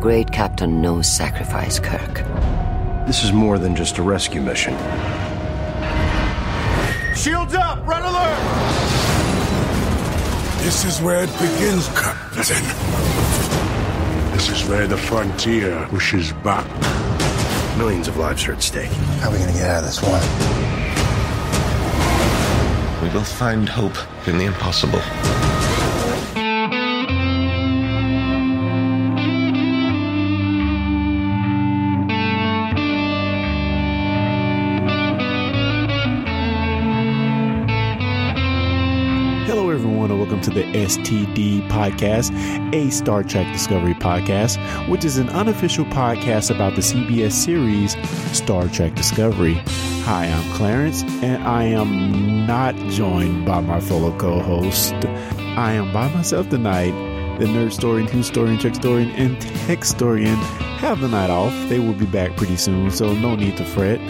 great captain knows sacrifice, Kirk. This is more than just a rescue mission. Shields up! Red alert! This is where it begins, Captain. This is where the frontier pushes back. Millions of lives are at stake. How are we going to get out of this one? We will find hope in the impossible. Welcome to the STD Podcast, a Star Trek Discovery podcast, which is an unofficial podcast about the CBS series Star Trek Discovery. Hi, I'm Clarence, and I am not joined by my fellow co host. I am by myself tonight. The nerd historian, who historian, Trek historian, and tech historian have the night off. They will be back pretty soon, so no need to fret.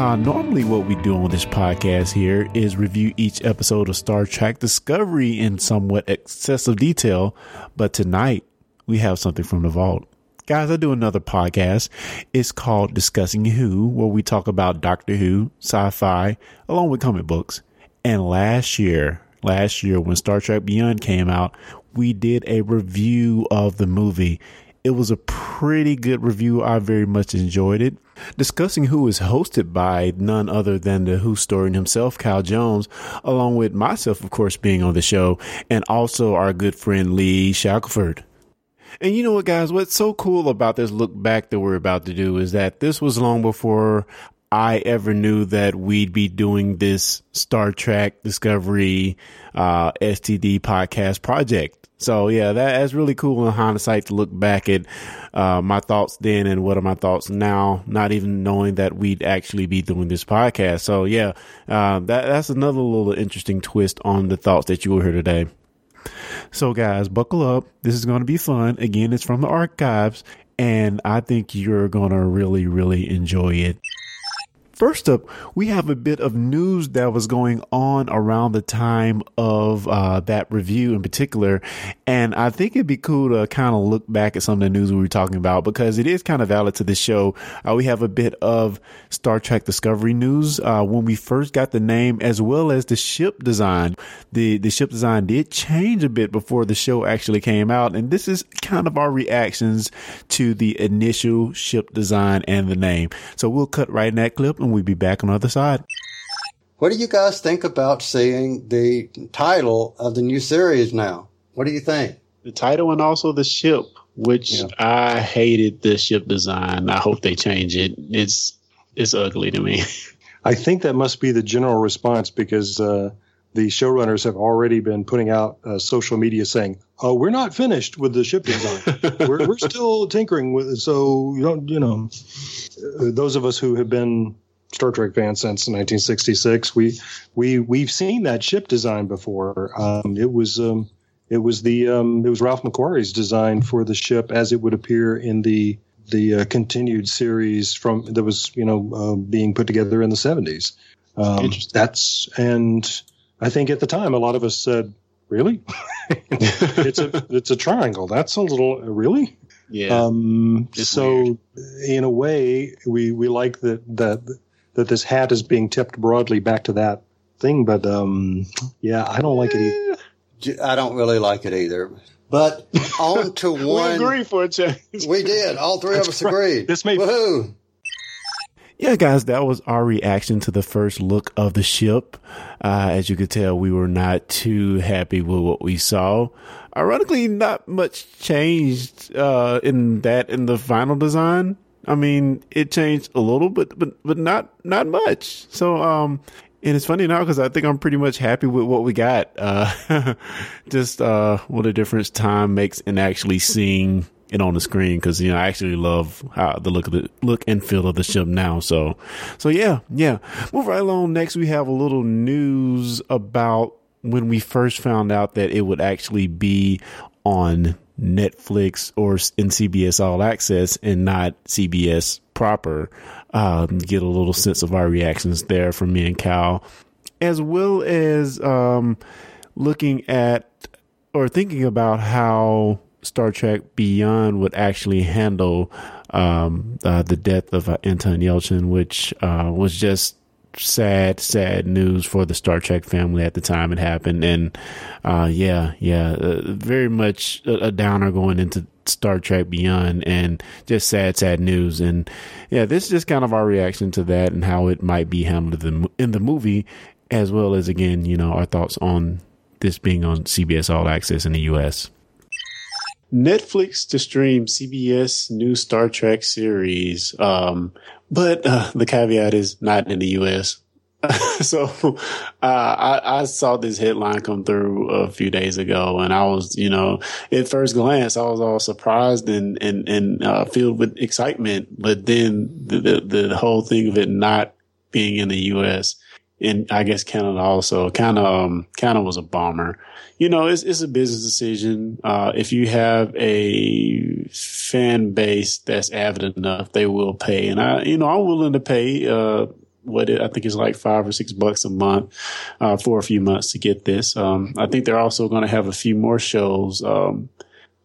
Uh, normally, what we do on this podcast here is review each episode of Star Trek Discovery in somewhat excessive detail, but tonight we have something from the vault. Guys, I do another podcast. It's called Discussing Who, where we talk about Doctor Who, sci fi, along with comic books. And last year, last year when Star Trek Beyond came out, we did a review of the movie. It was a pretty good review. I very much enjoyed it. Discussing Who is hosted by none other than the Who historian himself, Kyle Jones, along with myself, of course, being on the show, and also our good friend Lee Shackelford. And you know what, guys? What's so cool about this look back that we're about to do is that this was long before I ever knew that we'd be doing this Star Trek Discovery uh, STD podcast project. So yeah, that, that's really cool in hindsight to look back at uh, my thoughts then and what are my thoughts now, not even knowing that we'd actually be doing this podcast. So yeah, uh, that that's another little interesting twist on the thoughts that you will hear today. So guys, buckle up. This is going to be fun. Again, it's from the archives and I think you're going to really, really enjoy it. First up, we have a bit of news that was going on around the time of uh, that review in particular. And I think it'd be cool to kind of look back at some of the news we were talking about because it is kind of valid to the show. Uh, we have a bit of Star Trek Discovery news uh, when we first got the name as well as the ship design. The, the ship design did change a bit before the show actually came out. And this is kind of our reactions to the initial ship design and the name. So we'll cut right in that clip and we'll be back on the other side. What do you guys think about seeing the title of the new series now? What do you think? The title and also the ship, which yeah. I hated the ship design. I hope they change it. It's it's ugly to me. I think that must be the general response because uh, the showrunners have already been putting out uh, social media saying, "Oh, we're not finished with the ship design. we're, we're still tinkering with it." So you don't, you know, uh, those of us who have been Star Trek fans since 1966, we we we've seen that ship design before. Um, it was um, it was the um, it was Ralph McQuarrie's design for the ship as it would appear in the the uh, continued series from that was you know uh, being put together in the 70s. Um, that's and I think at the time a lot of us said, "Really? it's a it's a triangle. That's a little really." Yeah. Um, so weird. in a way, we we like that that that this hat is being tipped broadly back to that thing. But um, yeah, I don't like it either. I don't really like it either. But on to one. we agree for a change. We did. All three That's of us right. agreed. This may- Woohoo! Yeah, guys, that was our reaction to the first look of the ship. Uh, as you could tell, we were not too happy with what we saw. Ironically, not much changed uh, in that in the final design. I mean, it changed a little, but but but not not much. So, um, and it's funny now because I think I'm pretty much happy with what we got. Uh, just uh, what a difference time makes in actually seeing it on the screen because you know I actually love how the look of the look and feel of the ship now. So, so yeah, yeah. Move right along. Next, we have a little news about when we first found out that it would actually be on Netflix or in CBS All Access and not CBS proper. Um, get a little sense of our reactions there from me and Cal, as well as um, looking at or thinking about how Star Trek Beyond would actually handle um, uh, the death of uh, Anton Yelchin, which uh, was just sad, sad news for the Star Trek family at the time it happened. And uh, yeah, yeah, uh, very much a, a, downer going into Star Trek Beyond, and just sad, sad news. And yeah, this is just kind of our reaction to that and how it might be handled in the, in the movie, as well as again, you know, our thoughts on this being on CBS All Access in the U.S. Netflix to stream CBS new Star Trek series. Um, but uh, the caveat is not in the U.S. so uh, I, I, saw this headline come through a few days ago, and I was, you know, at first glance, I was all surprised and and and uh, filled with excitement. But then the, the, the whole thing of it not being in the U.S. and I guess Canada also kind of um, kind of was a bomber you know, it's, it's a business decision. Uh, if you have a fan base that's avid enough, they will pay. And I, you know, I'm willing to pay, uh, what it, I think is like five or six bucks a month, uh, for a few months to get this. Um, I think they're also going to have a few more shows. Um,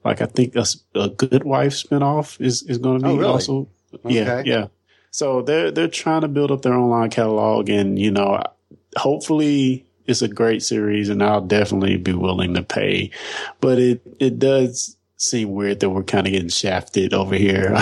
like I think a, a Good Wife spinoff is, is going to be oh, really? also. Okay. Yeah. Yeah. So they're, they're trying to build up their online catalog and, you know, hopefully it's a great series and I'll definitely be willing to pay. But it, it does seem weird that we're kind of getting shafted over here.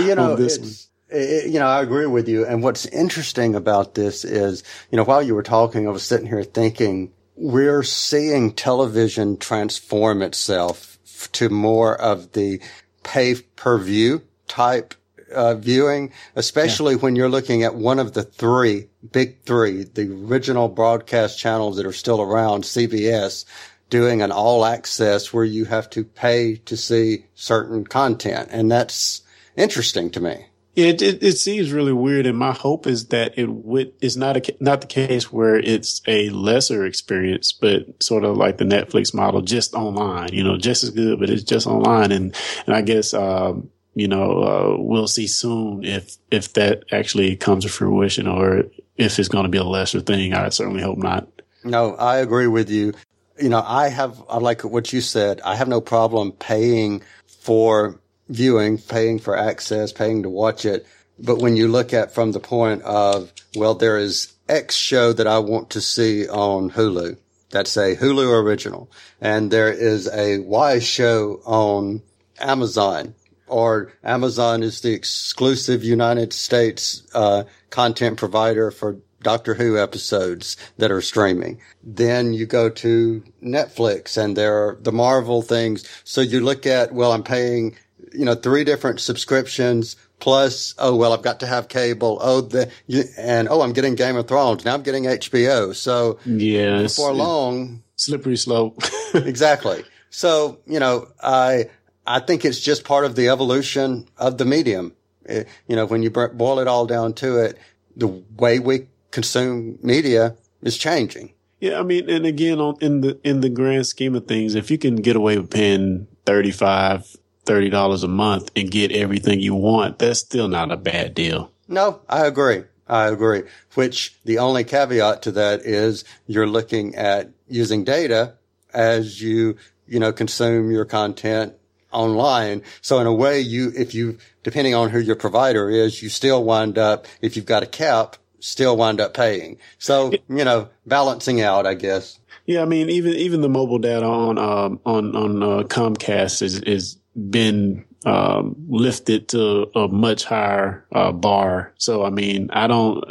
you know, it's, it, you know, I agree with you. And what's interesting about this is, you know, while you were talking, I was sitting here thinking we're seeing television transform itself to more of the pay per view type uh, viewing, especially yeah. when you're looking at one of the three big three, the original broadcast channels that are still around, CBS, doing an all access where you have to pay to see certain content. And that's interesting to me. It, it, it seems really weird, and my hope is that it would is not a not the case where it's a lesser experience, but sort of like the Netflix model, just online. You know, just as good, but it's just online. And and I guess um, you know, uh, we'll see soon if if that actually comes to fruition or if it's going to be a lesser thing. I certainly hope not. No, I agree with you. You know, I have, I like what you said. I have no problem paying for viewing, paying for access, paying to watch it. But when you look at from the point of, well, there is X show that I want to see on Hulu. That's a Hulu original. And there is a Y show on Amazon or Amazon is the exclusive United States uh, content provider for Doctor Who episodes that are streaming. Then you go to Netflix and there are the Marvel things. So you look at, well, I'm paying, you know, three different subscriptions plus, oh, well, I've got to have cable. Oh, the, and oh, I'm getting Game of Thrones. Now I'm getting HBO. So yeah, before long, slippery slope. exactly. So, you know, I, I think it's just part of the evolution of the medium. It, you know, when you boil it all down to it, the way we consume media is changing. Yeah, I mean, and again, on, in the in the grand scheme of things, if you can get away with paying thirty five, thirty dollars a month and get everything you want, that's still not a bad deal. No, I agree. I agree. Which the only caveat to that is you're looking at using data as you, you know, consume your content online. So in a way, you, if you, depending on who your provider is, you still wind up, if you've got a cap, still wind up paying. So, you know, balancing out, I guess. Yeah. I mean, even, even the mobile data on, um, on, on, uh, Comcast is, is been, um, lifted to a much higher, uh, bar. So, I mean, I don't,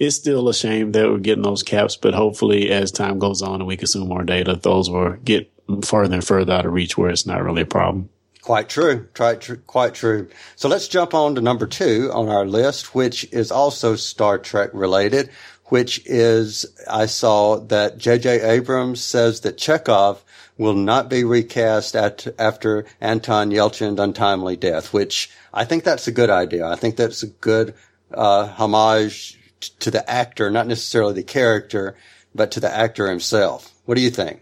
it's still a shame that we're getting those caps, but hopefully as time goes on and we consume more data, those will get further and further out of reach where it's not really a problem. Quite true. Quite true. Quite true. So let's jump on to number two on our list, which is also Star Trek related, which is I saw that J.J. Abrams says that Chekov will not be recast at, after Anton Yelchin's untimely death, which I think that's a good idea. I think that's a good uh, homage to the actor, not necessarily the character, but to the actor himself. What do you think?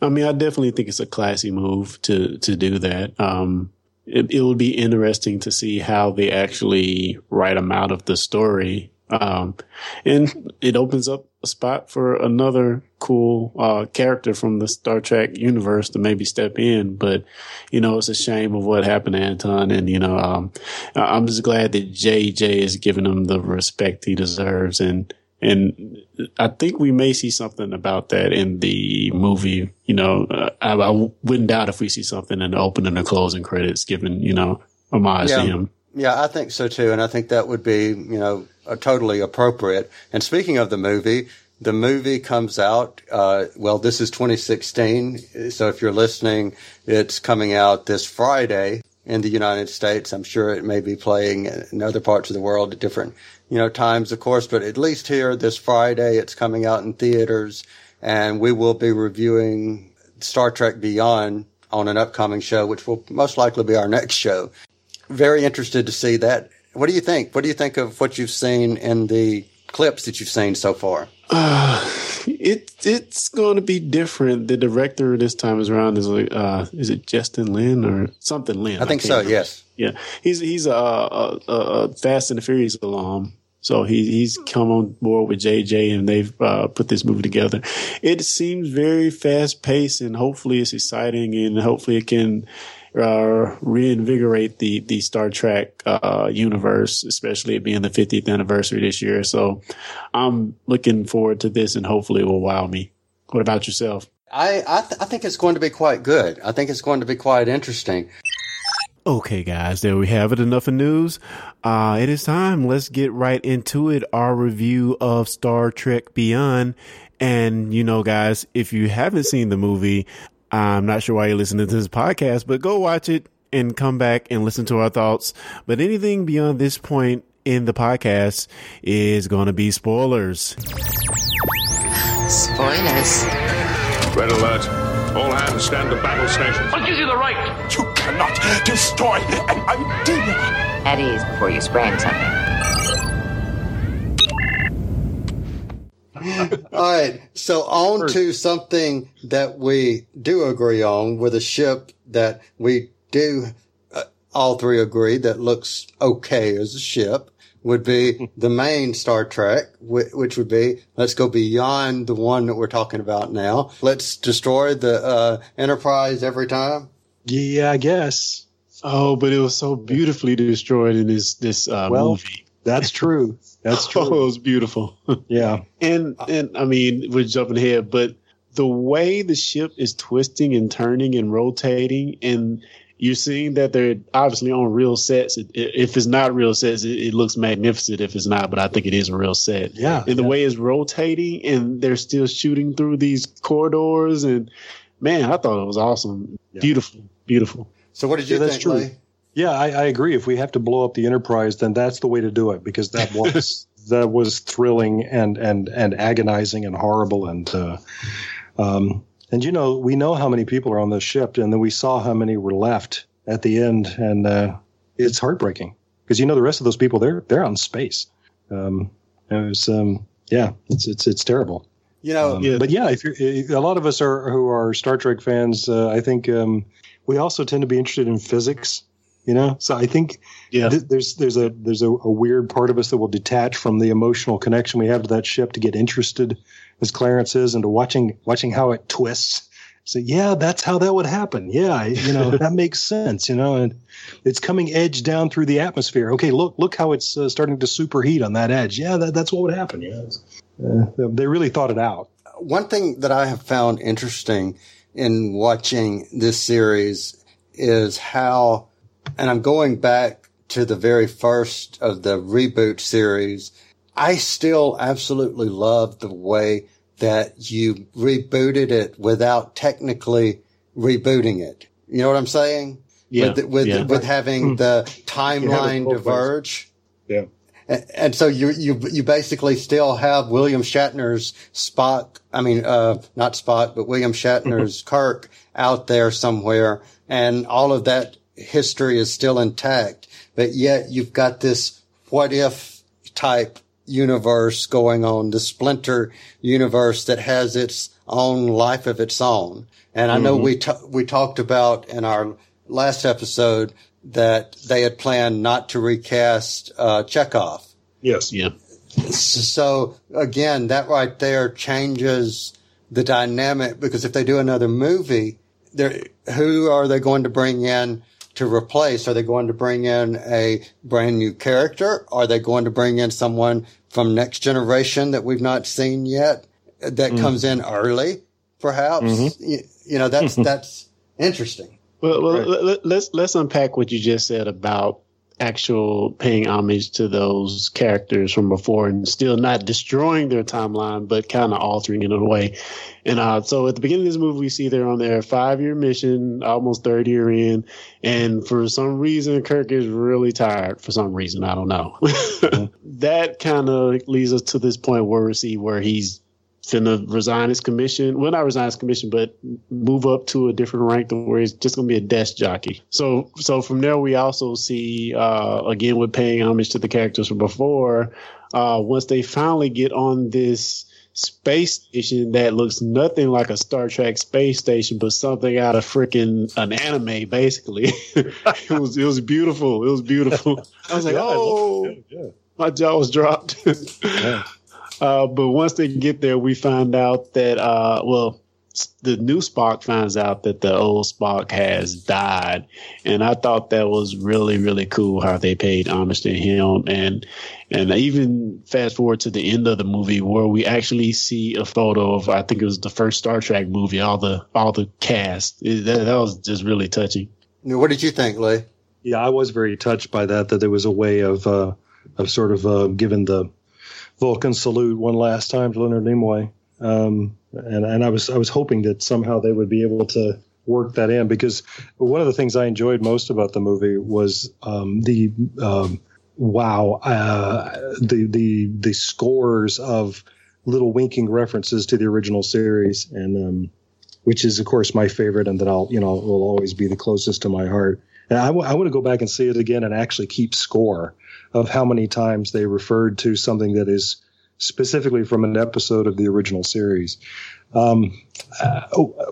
I mean, I definitely think it's a classy move to to do that. Um, it, it would be interesting to see how they actually write him out of the story Um, and it opens up a spot for another cool uh, character from the Star Trek universe to maybe step in. But you know, it's a shame of what happened to Anton, and you know, um, I'm just glad that JJ is giving him the respect he deserves, and and I think we may see something about that in the movie. You know, uh, I, I, wouldn't doubt if we see something in the opening and closing credits, given you know homage yeah. to him. Yeah, I think so too, and I think that would be you know totally appropriate. And speaking of the movie, the movie comes out. Uh, well, this is 2016, so if you're listening, it's coming out this Friday in the United States. I'm sure it may be playing in other parts of the world at different you know times, of course, but at least here this Friday, it's coming out in theaters, and we will be reviewing Star Trek Beyond on an upcoming show, which will most likely be our next show. Very interested to see that what do you think? What do you think of what you've seen in the clips that you've seen so far? Uh, it it's going to be different. The director this time is around is like uh, is it Justin Lin or something Lin? I think I so. Remember. Yes. Yeah, he's he's a, a, a, Fast and the Furious alum. So he, he's come on board with JJ and they've uh, put this movie together. It seems very fast paced and hopefully it's exciting and hopefully it can uh, reinvigorate the the Star Trek uh, universe, especially it being the 50th anniversary this year. So I'm looking forward to this, and hopefully it will wow me. What about yourself? I I, th- I think it's going to be quite good. I think it's going to be quite interesting. Okay, guys, there we have it. Enough of news. Uh, it is time. Let's get right into it. Our review of Star Trek Beyond. And, you know, guys, if you haven't seen the movie, I'm not sure why you're listening to this podcast, but go watch it and come back and listen to our thoughts. But anything beyond this point in the podcast is going to be spoilers. Spoilers. Red alert. All hands stand to battle stations. What gives you the right? You cannot destroy an idea. At ease before you sprain something. All right. So on to something that we do agree on with a ship that we do uh, all three agree that looks okay as a ship would be the main Star Trek, which would be let's go beyond the one that we're talking about now. Let's destroy the uh, Enterprise every time. Yeah, I guess. Oh, but it was so beautifully destroyed in this this uh, well, movie. That's true. That's true. Oh, it was beautiful. yeah. And and I mean, we're jumping ahead, but the way the ship is twisting and turning and rotating, and you're seeing that they're obviously on real sets. If it's not real sets, it, looks magnificent. If it's not, but I think it is a real set. Yeah. And the yeah. way it's rotating, and they're still shooting through these corridors, and man, I thought it was awesome. Yeah. Beautiful, beautiful. So, what did you yeah, think? That's true. Lee? Yeah, I, I, agree. If we have to blow up the Enterprise, then that's the way to do it because that was that was thrilling and and and agonizing and horrible and uh, um, and you know we know how many people are on the ship, and then we saw how many were left at the end, and uh, it's heartbreaking because you know the rest of those people they're they're out in space. Um, it was um, yeah, it's it's it's terrible. You know, um, yeah. but yeah, if you're a lot of us are who are Star Trek fans, uh, I think um, we also tend to be interested in physics you know? So i think yeah. th- there's there's a there's a, a, weird part of us that will detach from the emotional connection we have to that ship to get interested as clarence is into watching watching how it twists. So yeah that's how that would happen. Yeah you know that makes sense you know? And it's coming edge down through the atmosphere. Okay look look how it's uh, starting to superheat on that edge. Yeah that, that's what would happen yeah. Uh, they really thought it out. One thing that i have found interesting in watching this series is how and I'm going back to the very first of the reboot series. I still absolutely love the way that you rebooted it without technically rebooting it. You know what I'm saying? Yeah. With, with, yeah. with having the timeline diverge. Yeah. And, so you, you, you basically still have William Shatner's Spock. I mean, uh, not Spock, but William Shatner's Kirk out there somewhere. And all of that history is still intact, but yet you've got this what if type universe going on, the splinter universe that has its own life of its own. And I know mm-hmm. we, t- we talked about in our last episode that they had planned not to recast, uh, Chekov. Yes. Yeah. So again, that right there changes the dynamic because if they do another movie, who are they going to bring in to replace? Are they going to bring in a brand new character? Are they going to bring in someone from next generation that we've not seen yet that mm-hmm. comes in early, perhaps? Mm-hmm. You, you, know, that's, that's interesting. Well, well right. let's, let's unpack what you just said about actual paying homage to those characters from before and still not destroying their timeline, but kind of altering it in a way. And uh, so at the beginning of this movie, we see they're on their five year mission, almost third year in. And for some reason, Kirk is really tired. For some reason, I don't know. that kind of leads us to this point where we see where he's finna resign his commission. Well, not resign his commission, but move up to a different rank to where he's just gonna be a desk jockey. So, so from there, we also see uh, again with paying homage to the characters from before. Uh, once they finally get on this space station that looks nothing like a Star Trek space station, but something out of freaking an anime, basically. it was it was beautiful. It was beautiful. I was like, yeah, oh, yeah, yeah. my jaw was dropped. Uh, but once they get there, we find out that, uh, well, the new Spock finds out that the old Spock has died, and I thought that was really really cool how they paid homage to him, and and even fast forward to the end of the movie where we actually see a photo of I think it was the first Star Trek movie, all the all the cast. It, that, that was just really touching. What did you think, Lee? Yeah, I was very touched by that. That there was a way of uh, of sort of uh, giving the Vulcan salute one last time to Leonard Nimoy. Um, and and I was I was hoping that somehow they would be able to work that in because one of the things I enjoyed most about the movie was um, the um, wow uh, the the the scores of little winking references to the original series and um, which is of course my favorite and that I'll you know will always be the closest to my heart. And I, w- I want to go back and see it again and actually keep score of how many times they referred to something that is specifically from an episode of the original series. Um, uh,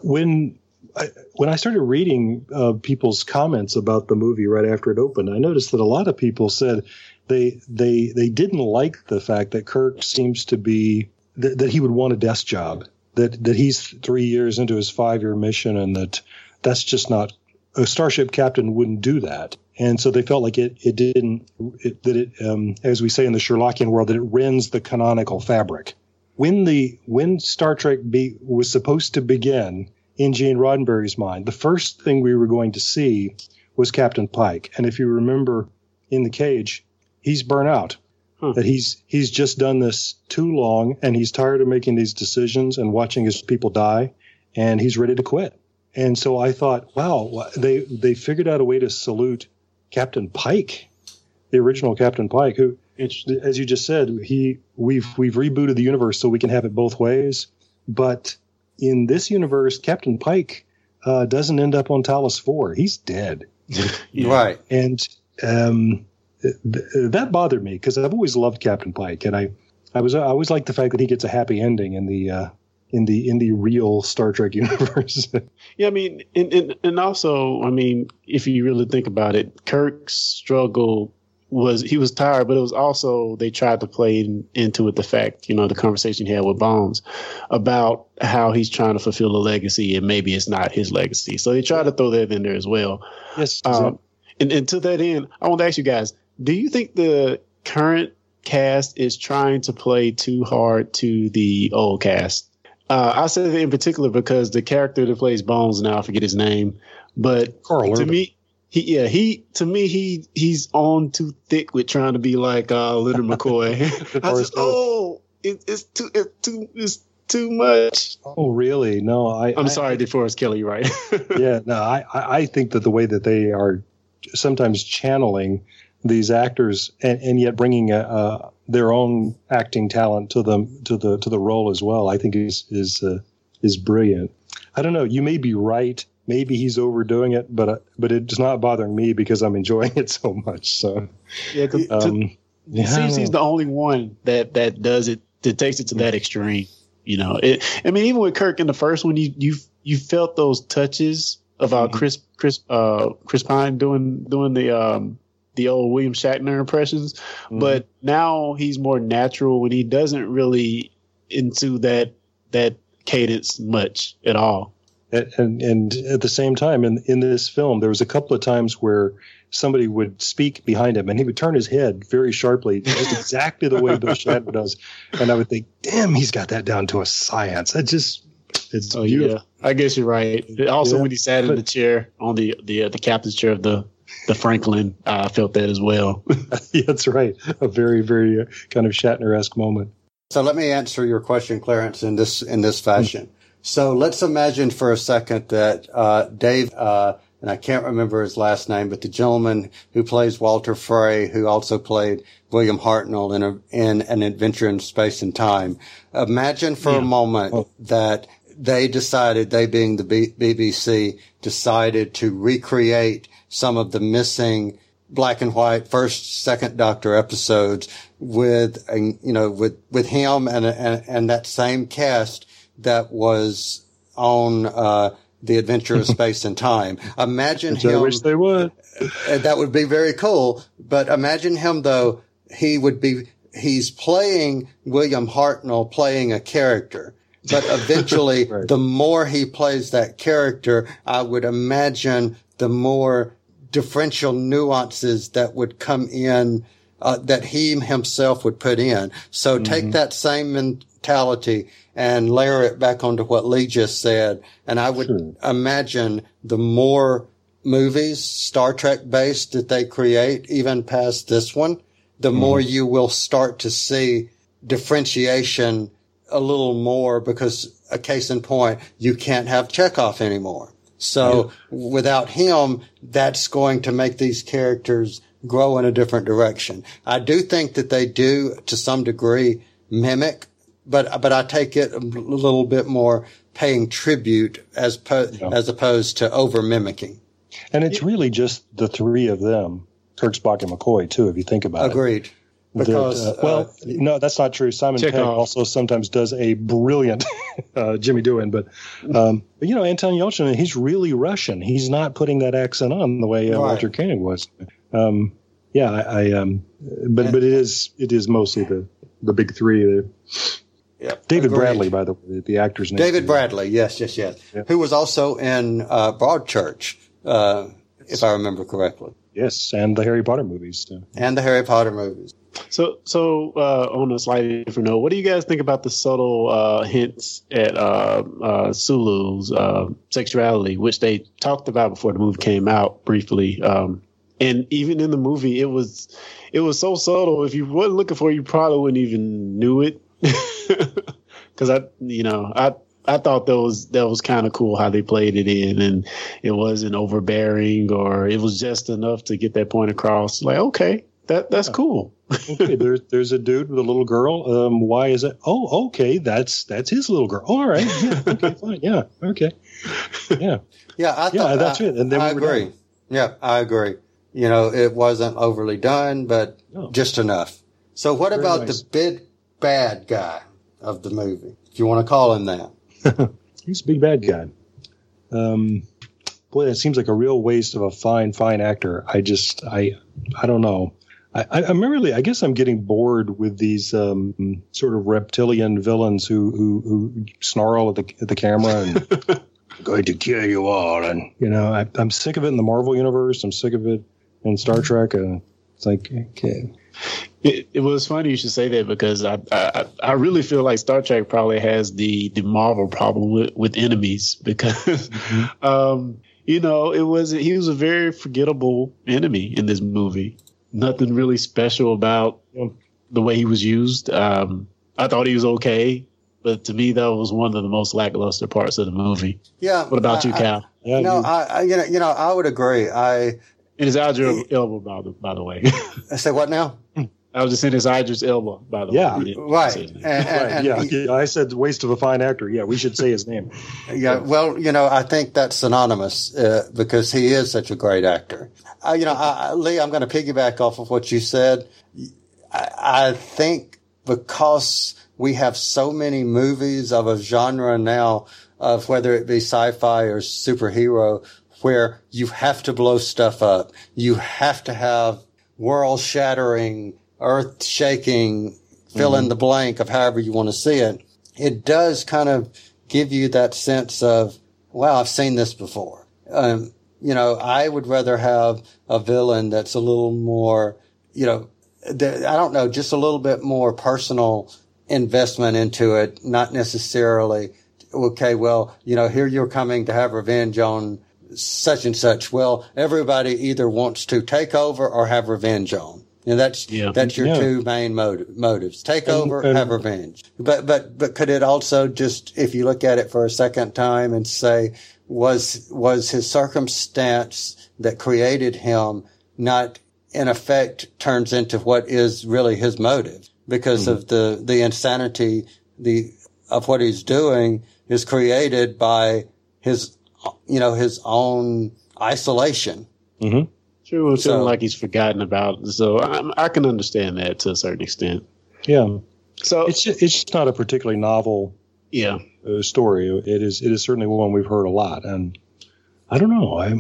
when I, when I started reading uh, people's comments about the movie right after it opened, I noticed that a lot of people said they they they didn't like the fact that Kirk seems to be that, that he would want a desk job that that he's three years into his five year mission and that that's just not a starship captain wouldn't do that and so they felt like it it didn't it, that it um, as we say in the Sherlockian world that it rends the canonical fabric. When the when Star Trek be, was supposed to begin in Gene Roddenberry's mind, the first thing we were going to see was Captain Pike. And if you remember in the cage, he's burnt out. Huh. That he's he's just done this too long, and he's tired of making these decisions and watching his people die, and he's ready to quit. And so I thought, wow, they they figured out a way to salute Captain Pike, the original Captain Pike, who, as you just said, he we've we've rebooted the universe so we can have it both ways. But in this universe, Captain Pike uh, doesn't end up on Talos Four; he's dead. yeah. Right, and um, th- that bothered me because I've always loved Captain Pike, and I I was I always liked the fact that he gets a happy ending in the uh, in the in the real Star Trek universe. yeah, I mean, and, and and also, I mean, if you really think about it, Kirk's struggle was he was tired, but it was also they tried to play in, into it the fact, you know, the conversation he had with Bones about how he's trying to fulfill a legacy and maybe it's not his legacy. So they tried to throw that in there as well. Yes. Um, and, and to that end, I want to ask you guys: Do you think the current cast is trying to play too hard to the old cast? Uh, I say that in particular because the character that plays Bones now I forget his name, but Carl to me, he yeah he to me he he's on too thick with trying to be like uh, Leonard McCoy. I just oh it, it's too it's too it's too much. Oh really? No, I. I'm I, sorry, I, DeForest Kelley, right? yeah, no, I I think that the way that they are sometimes channeling these actors and, and yet bringing a, a their own acting talent to the to the to the role as well. I think is is uh, is brilliant. I don't know. You may be right. Maybe he's overdoing it, but uh, but it's not bothering me because I'm enjoying it so much. So yeah, um, yeah. it seems he's the only one that that does it that takes it to that extreme. You know, it, I mean, even with Kirk in the first one, you you you felt those touches of uh, mm-hmm. Chris Chris uh, Chris Pine doing doing the um, the old William Shatner impressions, mm-hmm. but now he's more natural when he doesn't really into that that cadence much at all. And, and, and at the same time, in in this film, there was a couple of times where somebody would speak behind him, and he would turn his head very sharply, just exactly the way Bill Shatner does, and I would think, "Damn, he's got that down to a science." I just it's oh, beautiful. Yeah. I guess you're right. Also, yeah. when he sat in the chair on the the uh, the captain's chair of the the Franklin, I felt that as well. yeah, that's right. A very very uh, kind of Shatner esque moment. So let me answer your question, Clarence, in this in this fashion. Mm-hmm. So let's imagine for a second that uh, Dave, uh, and I can't remember his last name, but the gentleman who plays Walder Frey, who also played William Hartnell in, a, in An Adventure in Space and Time. Imagine for yeah. a moment oh. that they decided, they being the B- BBC, decided to recreate some of the missing black and white first, second Doctor episodes with, you know, with, with him and, and, and that same cast that was on, uh, the adventure of space and time. Imagine Which him. I wish they would. That would be very cool. But imagine him though. He would be, he's playing William Hartnell playing a character. But eventually, right. the more he plays that character, I would imagine the more differential nuances that would come in, uh, that he himself would put in. So mm-hmm. take that same mentality and layer it back onto what Lee just said. And I would sure. imagine the more movies, Star Trek based that they create, even past this one, the mm-hmm. more you will start to see differentiation a little more because a case in point, you can't have Chekov anymore. So yeah. without him, that's going to make these characters grow in a different direction. I do think that they do to some degree mimic, but, but I take it a little bit more paying tribute as, po- yeah. as opposed to over mimicking. And it's really just the three of them, Kirk, Spock, and McCoy, too, if you think about Agreed. it. Agreed. Because that, uh, well, uh, no, that's not true. Simon Pegg off. also sometimes does a brilliant uh, Jimmy Doohan, but, um, but you know, Anton Yelchin, he's really Russian. He's not putting that accent on the way uh, right. Walter Koenig was. Um, yeah, I, I um, but and, but it is it is mostly the the big three. Yeah, David agreed. Bradley, by the way, the actor's name. David Bradley, yes, yes, yes, yeah. who was also in uh, Broadchurch, uh, if I remember correctly. Yes, and the Harry Potter movies too. And the Harry Potter movies. So, so uh, on a slightly different note, what do you guys think about the subtle uh, hints at uh, uh Sulu's uh, sexuality, which they talked about before the movie came out briefly? Um, and even in the movie, it was it was so subtle. If you weren't looking for it, you probably wouldn't even knew it. Because I, you know, I I thought that was that was kind of cool how they played it in, and it wasn't overbearing or it was just enough to get that point across. Like, okay, that that's cool. okay, there's there's a dude with a little girl. Um, why is it? Oh, okay, that's that's his little girl. all right, yeah, okay, fine, yeah, okay, yeah, yeah. I thought, yeah, that's it. And then I agree. Done. Yeah, I agree. You know, it wasn't overly done, but no. just enough. So, what Very about nice. the big bad guy of the movie, if you want to call him that? He's a big bad guy. Um, boy, that seems like a real waste of a fine, fine actor. I just, I, I don't know. I, am really, I guess I'm getting bored with these um, sort of reptilian villains who who, who snarl at the at the camera and going to kill you all. And you know, I, am sick of it in the Marvel universe. I'm sick of it in Star Trek. Uh, it's like, okay. It, it, was funny you should say that because I, I, I really feel like Star Trek probably has the the Marvel problem with, with enemies because mm-hmm. um, you know it was he was a very forgettable enemy in this movie. Nothing really special about the way he was used. Um, I thought he was okay, but to me that was one of the most lackluster parts of the movie. Yeah. What about I, you, Cal? I, you know, I, you know, you know, I would agree. I It is Idris Elba, by the, by the way. I say what now? I was just saying his Idris Elba, by the yeah, way. Right. And, and, right. Yeah. I said waste of a fine actor. Yeah, we should say his name. Yeah. Well, you know, I think that's synonymous uh, because he is such a great actor. Uh, you know, I, Lee, I'm going to piggyback off of what you said. I, I think because we have so many movies of a genre now of whether it be sci-fi or superhero where you have to blow stuff up. You have to have world shattering, earth shaking, fill in the blank of however you want to see it, it does kind of give you that sense of, wow, I've seen this before. Um, you know, I would rather have a villain that's a little more, you know, th- I don't know, just a little bit more personal investment into it, not necessarily, okay, well, you know, here you're coming to have revenge on such and such. Well, everybody either wants to take over or have revenge on. And that's Yeah. that's your Yeah. two main motive, motives: take over, and- have revenge. But but but could it also just, if you look at it for a second time and say, was was his circumstance that created him not in effect turns into what is really his motive because Mm-hmm. of the the insanity the of what he's doing is created by his you know his own isolation. Sure, will So- like he's forgotten about. So I, I can understand that to a certain extent. Yeah, So it's just, it's just not a particularly novel yeah, uh, story. It is it is certainly one we've heard a lot, and I don't know. I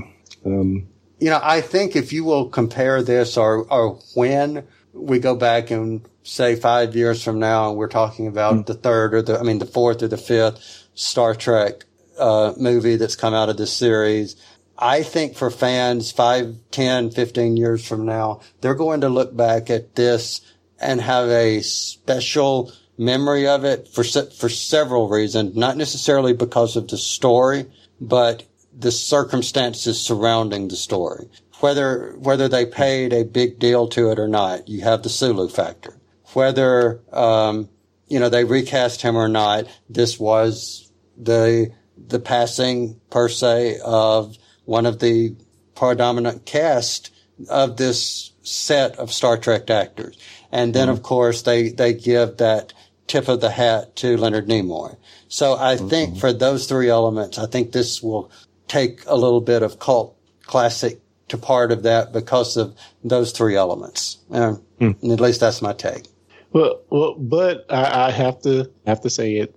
um, you know, I think if you will compare this or, or when we go back and say five years from now and we're talking about the third or the, I mean, the fourth or the fifth Star Trek, uh, movie that's come out of this series, I think for fans five, ten, fifteen years from now, they're going to look back at this and have a special memory of it for, se- for several reasons, not necessarily because of the story, but the circumstances surrounding the story. Whether, whether they paid a big deal to it or not, you have the Sulu factor. Whether, um, you know, they recast him or not, this was the, the passing per se of one of the predominant cast of this set of Star Trek actors. And then, of mm-hmm. course, they, they give that tip of the hat to Leonard Nimoy. So I mm-hmm. think for those three elements, I think this will take a little bit of cult classic to part of that because of those three elements. Um, hmm. and At least that's my take. well, well, but I, I have to have to say it.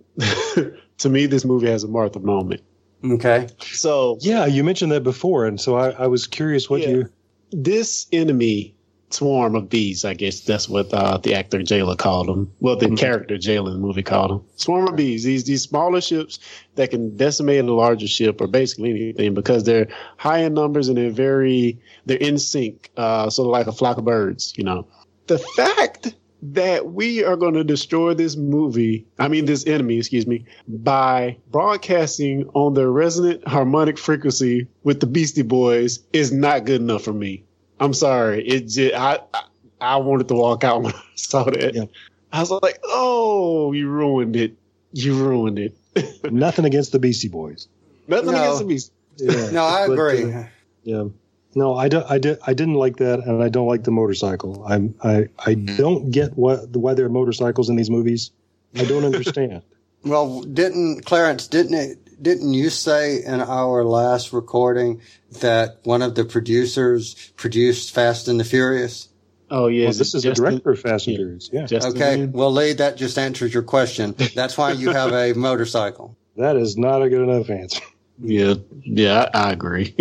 to me, this movie has a Martha moment. Okay. So yeah, you mentioned that before, and so I, I was curious what Yeah. you. this enemy swarm of bees, I guess that's what uh, the actor Jaylah called them. Well, the character Jaylah in the movie called them. Swarm of bees. These these smaller ships that can decimate a larger ship or basically anything because they're high in numbers and they're very they're in sync, uh, sort of like a flock of birds. You know, the fact that we are going to destroy this movie, I mean this enemy, excuse me, by broadcasting on their resonant harmonic frequency with the Beastie Boys is not good enough for me. I'm sorry. It just, I, I I wanted to walk out when I saw that. Yeah. I was like, "Oh, you ruined it! You ruined it." Nothing against the Beastie Boys. Nothing No. against the Beastie. Yeah. No, I But, agree. uh, Yeah. No, I, do, I, did, I didn't like that, and I don't like the motorcycle. I'm, I, I hmm. don't get what why there are motorcycles in these movies. I don't understand. Well, didn't Clarence? Didn't it? Didn't you say in our last recording that one of the producers produced Fast and the Furious? Oh yeah, well, this is the director of Fast and Furious. Yeah, Justin Okay, Lin? well, Lee, that just answers your question. That's why you have a motorcycle. that is not a good enough answer. Yeah, yeah, I, I agree.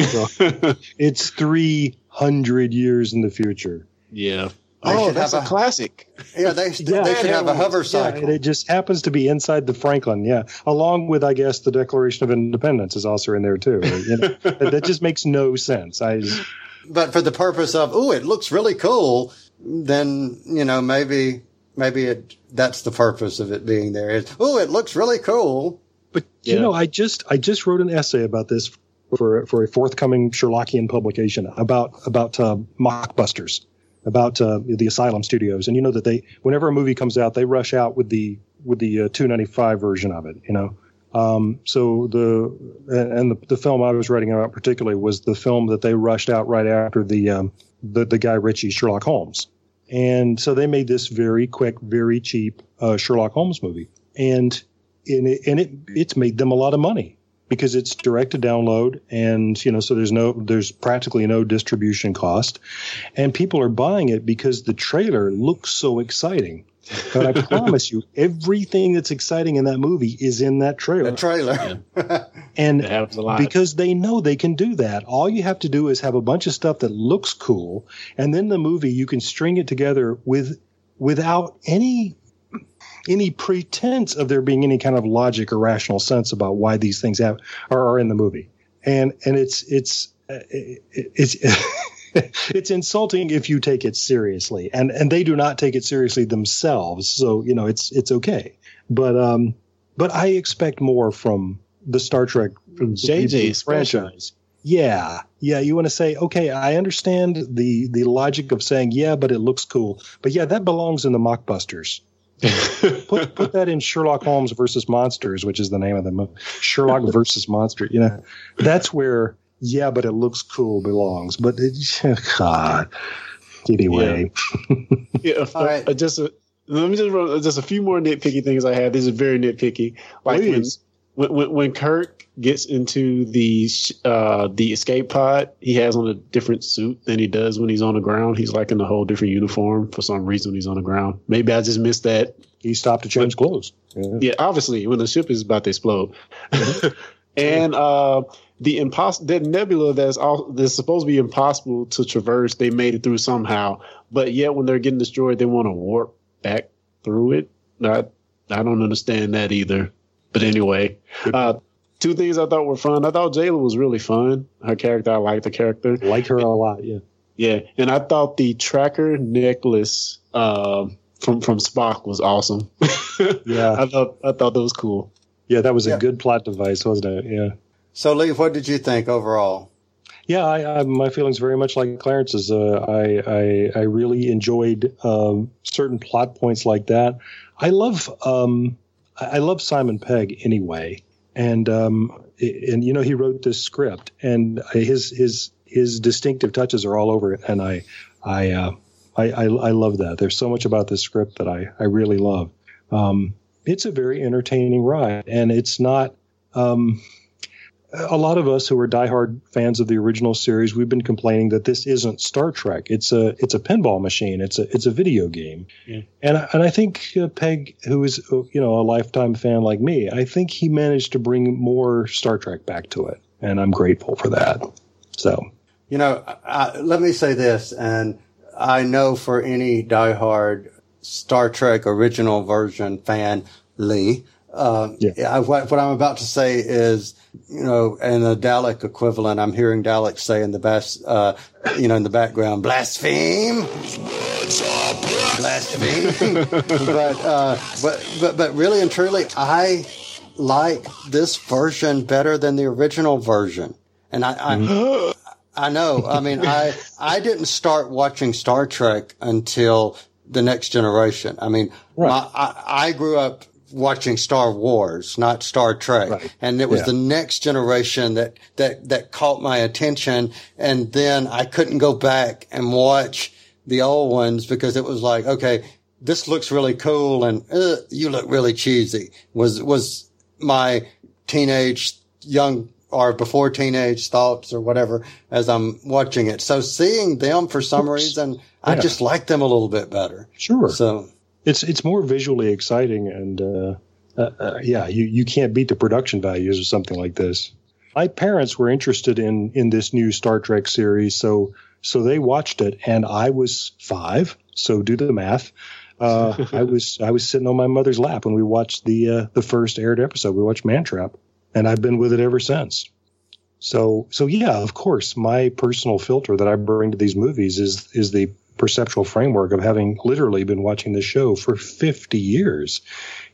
It's three hundred years in the future. yeah. They Oh, that's a a- classic. Yeah, they, Yeah, they should have a hover Yeah, cycle. and it just happens to be inside the Franklin. Yeah, along with I guess the Declaration of Independence is also in there too. You know, that, that just makes no sense. I just, but for the purpose of, oh, it looks really cool, then you know maybe maybe it that's the purpose of it being there. Is oh, it looks really cool. But you know, I just I just wrote an essay about this for for a forthcoming Sherlockian publication about about uh, mockbusters, about uh, the Asylum Studios, and you know that they whenever a movie comes out, they rush out with the with the uh, 295 version of it. You know, um, so the and and the, the film I was writing about particularly was the film that they rushed out right after the um, the the Guy Ritchie Sherlock Holmes, and so they made this very quick, very cheap uh, Sherlock Holmes movie, and and it, and it it's made them a lot of money because it's direct to download and you know so there's no there's practically no distribution cost and people are buying it because the trailer looks so exciting but i promise you everything that's exciting in that movie is in that trailer The trailer. And That happens a lot. because they know they can do that. All you have to do is have a bunch of stuff that looks cool, and then the movie you can string it together with without any any pretense of there being any kind of logic or rational sense about why these things have are, are in the movie. And and it's it's uh, it- it's it's insulting if you take it seriously, and and they do not take it seriously themselves. So you know it's it's okay, but um, but I expect more from the Star Trek From JJ franchise. Yeah, yeah. You want to say, okay, I understand the the logic of saying, yeah, but it looks cool. But yeah, that belongs in the mockbusters. Put put that in Sherlock Holmes versus Monsters, which is the name of the movie. Sherlock versus Monster. You know, that's where yeah, but it looks cool belongs. But it, God, anyway. Yeah, All right. uh, just a, let me just just a few more nitpicky things I had. This is very nitpicky. Like when, Please. When when when Kirk gets into the uh the escape pod, he has on a different suit than he does when he's on the ground. He's like in a whole different uniform for some reason when he's on the ground. Maybe I just missed that. he stopped to change clothes. Yeah. Yeah, obviously when the ship is about to explode. and uh the impos- that nebula that's all that's supposed to be impossible to traverse, they made it through somehow. But yet when they're getting destroyed, they want to warp back through it. I I don't understand that either. But anyway, uh two things I thought were fun. I thought Jaylah was really fun. Her character, I liked the character. Like her a lot. Yeah. Yeah, and I thought the tracker necklace um from from Spock was awesome. Yeah. I thought I thought that was cool. Yeah, that was a Yeah. good plot device, wasn't it? Yeah. So, Lee, what did you think overall? Yeah, I, I, my feelings very much like Clarence's. Uh, I, I I really enjoyed um, certain plot points like that. I love um, I I love Simon Pegg anyway, and um, and you know he wrote this script, and his his his distinctive touches are all over it, and I I uh, I, I I love that. There's so much about this script that I I really love. Um, it's a very entertaining ride, and it's not. Um, a lot of us who are diehard fans of the original series, we've been complaining that this isn't Star Trek. It's a it's a pinball machine. It's a it's a video game. Yeah. And I- and I think uh, Pegg, who is uh, you know a lifetime fan like me, I think he managed to bring more Star Trek back to it, and I'm grateful for that. So You know, I, let me say this, and I know for any diehard Star Trek original version fan, Lee, uh, Yeah. I, what, what I'm about to say is, you know, in the Dalek equivalent, I'm hearing Dalek say in the bas- uh, you know, in the background, blaspheme, blaspheme. but, uh, but, but, but really and truly, I like this version better than the original version. And I, I, I know. I mean, I I didn't start watching Star Trek until the Next Generation. I mean, my, I, I grew up watching Star Wars, not Star Trek, Right. and it was Yeah. the Next Generation that that that caught my attention. And then I couldn't go back and watch the old ones because it was like, okay, this looks really cool, and uh, you look really cheesy. Was was my teenage young or before teenage thoughts or whatever as I'm watching it. So seeing them for some reason, I just like them a little bit better. sure, So it's it's more visually exciting, and uh, uh, uh, yeah, you you can't beat the production values of something like this. My parents were interested in in this new Star Trek series, so so they watched it, and I was five. So do the math. Uh, I was I was sitting on my mother's lap when we watched the uh, the first aired episode. We watched Mantrap, and I've been with it ever since. So so yeah, of course, my personal filter that I bring to these movies is is the perceptual framework of having literally been watching the show for 50 years.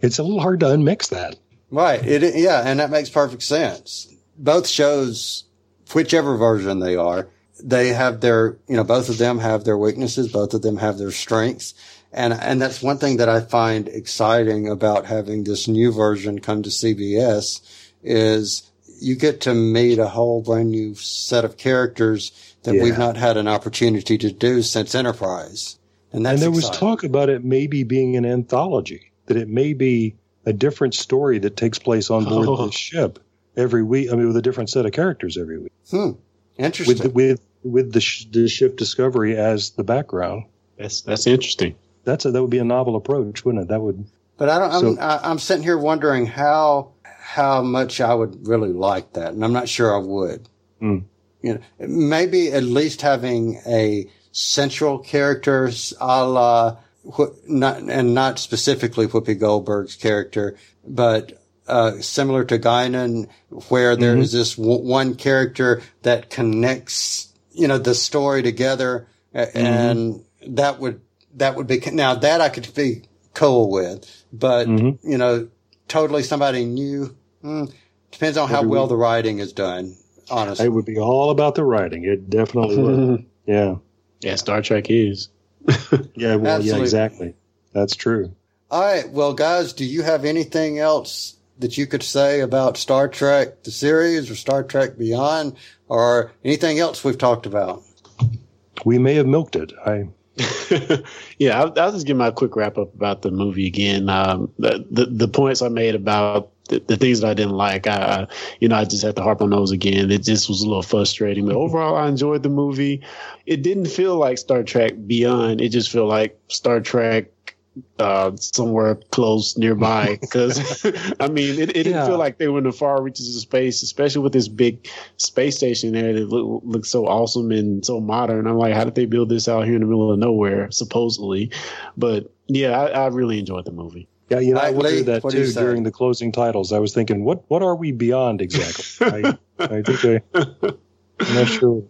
It's a little hard to unmix that. Right. It, yeah. And that makes perfect sense. Both shows, whichever version they are, they have their, you know, both of them have their weaknesses. Both of them have their strengths. And, and that's one thing that I find exciting about having this new version come to CBS is you get to meet a whole brand new set of characters that we've not had an opportunity to do since Enterprise. And that's and there was talk about it maybe being an anthology, that it may be a different story that takes place on board Oh. the ship every week. I mean, with a different set of characters every week, Hmm. Interesting. with the, with with the, sh- the ship Discovery as the background. That's that's interesting. That's a, that would be a novel approach, wouldn't it? That would But I don't. I'm, So- I, I'm sitting here wondering how how much I would really like that, and I'm not sure I would. Mm. You know, maybe at least having a central character, a la not and not specifically Whoopi Goldberg's character, but uh, similar to Guinan, where there Mm-hmm. is this w- one character that connects, you know, the story together, Mm-hmm. and that would that would be now that I could be cool with, but Mm-hmm. you know, totally somebody new. Hmm, depends on how Maybe we- well the writing is done. Honestly, It would be all about the writing. It definitely would. Yeah. Yeah, Star Trek is. Yeah. Well, yeah, exactly. That's true. All right. Well, guys, do you have anything else that you could say about Star Trek, the series, or Star Trek Beyond, or anything else we've talked about? We may have milked it. I, yeah, I'll, I'll just give my quick wrap up about the movie again. Um, the, the the points I made about the, the things that I didn't like, I, you know, I just had to harp on those again. It just was a little frustrating, but overall, I enjoyed the movie. It didn't feel like Star Trek Beyond. It just felt like Star Trek uh, somewhere close nearby. Because I mean, it, it didn't Yeah. feel like they were in the far reaches of space, especially with this big space station there that look, looks so awesome and so modern. I'm like, how did they build this out here in the middle of nowhere, supposedly? But yeah, I, I really enjoyed the movie. yeah, you know, I All right, Lee, wondered that what you too during the closing titles. I was thinking, what what are we beyond exactly? I, I think I, I'm not sure.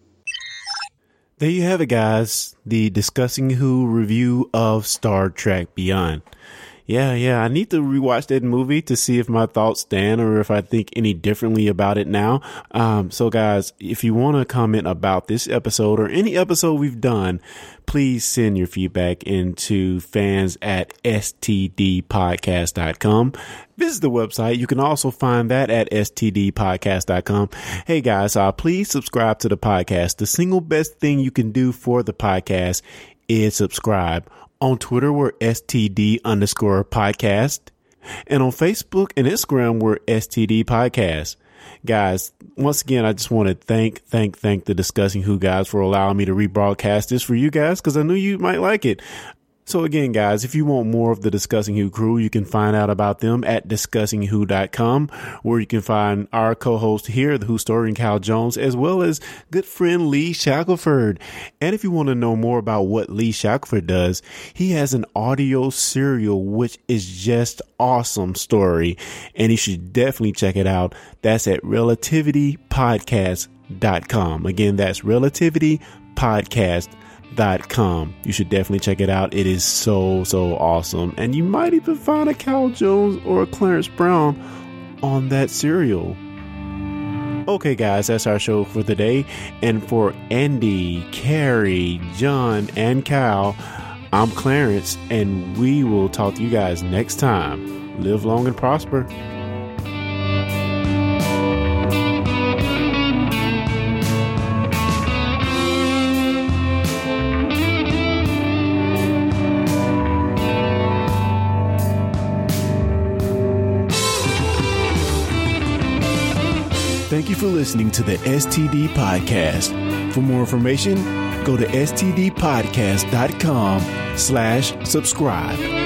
There you have it, guys. The Discussing Who review of Star Trek Beyond. Yeah, yeah. I need to rewatch that movie to see if my thoughts stand or if I think any differently about it now. Um, so guys, if you want to comment about this episode or any episode we've done, please send your feedback into fans at stdpodcast.com. Visit the website. You can also find that at stdpodcast.com. Hey guys, uh, please subscribe to the podcast. The single best thing you can do for the podcast is subscribe. On Twitter, we're STD underscore podcast. And on Facebook and Instagram, we're STD podcast. Guys, once again, I just want to thank, thank, thank the Discussing Who guys for allowing me to rebroadcast this for you guys because I knew you might like it. So again, guys, if you want more of the Discussing Who crew, you can find out about them at discussingwho.com, where you can find our co-host here, the Who historian Cal Jones, as well as good friend Lee Shackelford. And if you want to know more about what Lee Shackelford does, he has an audio serial, which is just awesome story. And you should definitely check it out. That's at relativitypodcast.com. Again, that's relativitypodcast.com dot com. You should definitely check it out. It is so so awesome, and you might even find a Cal Jones or a Clarence Brown on that serial. Okay, guys, that's our show for the day. And for Andy, Carrie, John, and Cal, I'm Clarence, and we will talk to you guys next time. Live long and prosper. You for listening to the STD Podcast. For more information, go to stdpodcast.com slash subscribe.